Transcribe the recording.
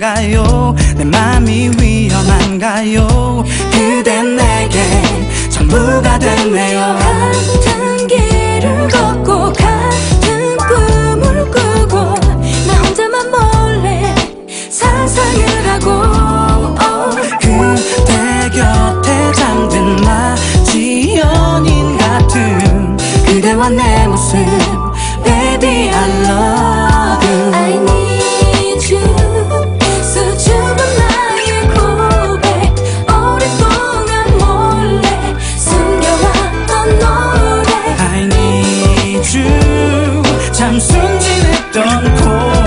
위험한가요? 내 맘이 위험한가요? 그댄 내게 전부가 됐네요. 같은 길을 걷고 같은 꿈을 꾸고 나 혼자만 몰래 상상을 하고. oh. 그대 곁에 잠든 마지연인 같은 그대와 내 모습 Baby I love I need you 참 순진했던 코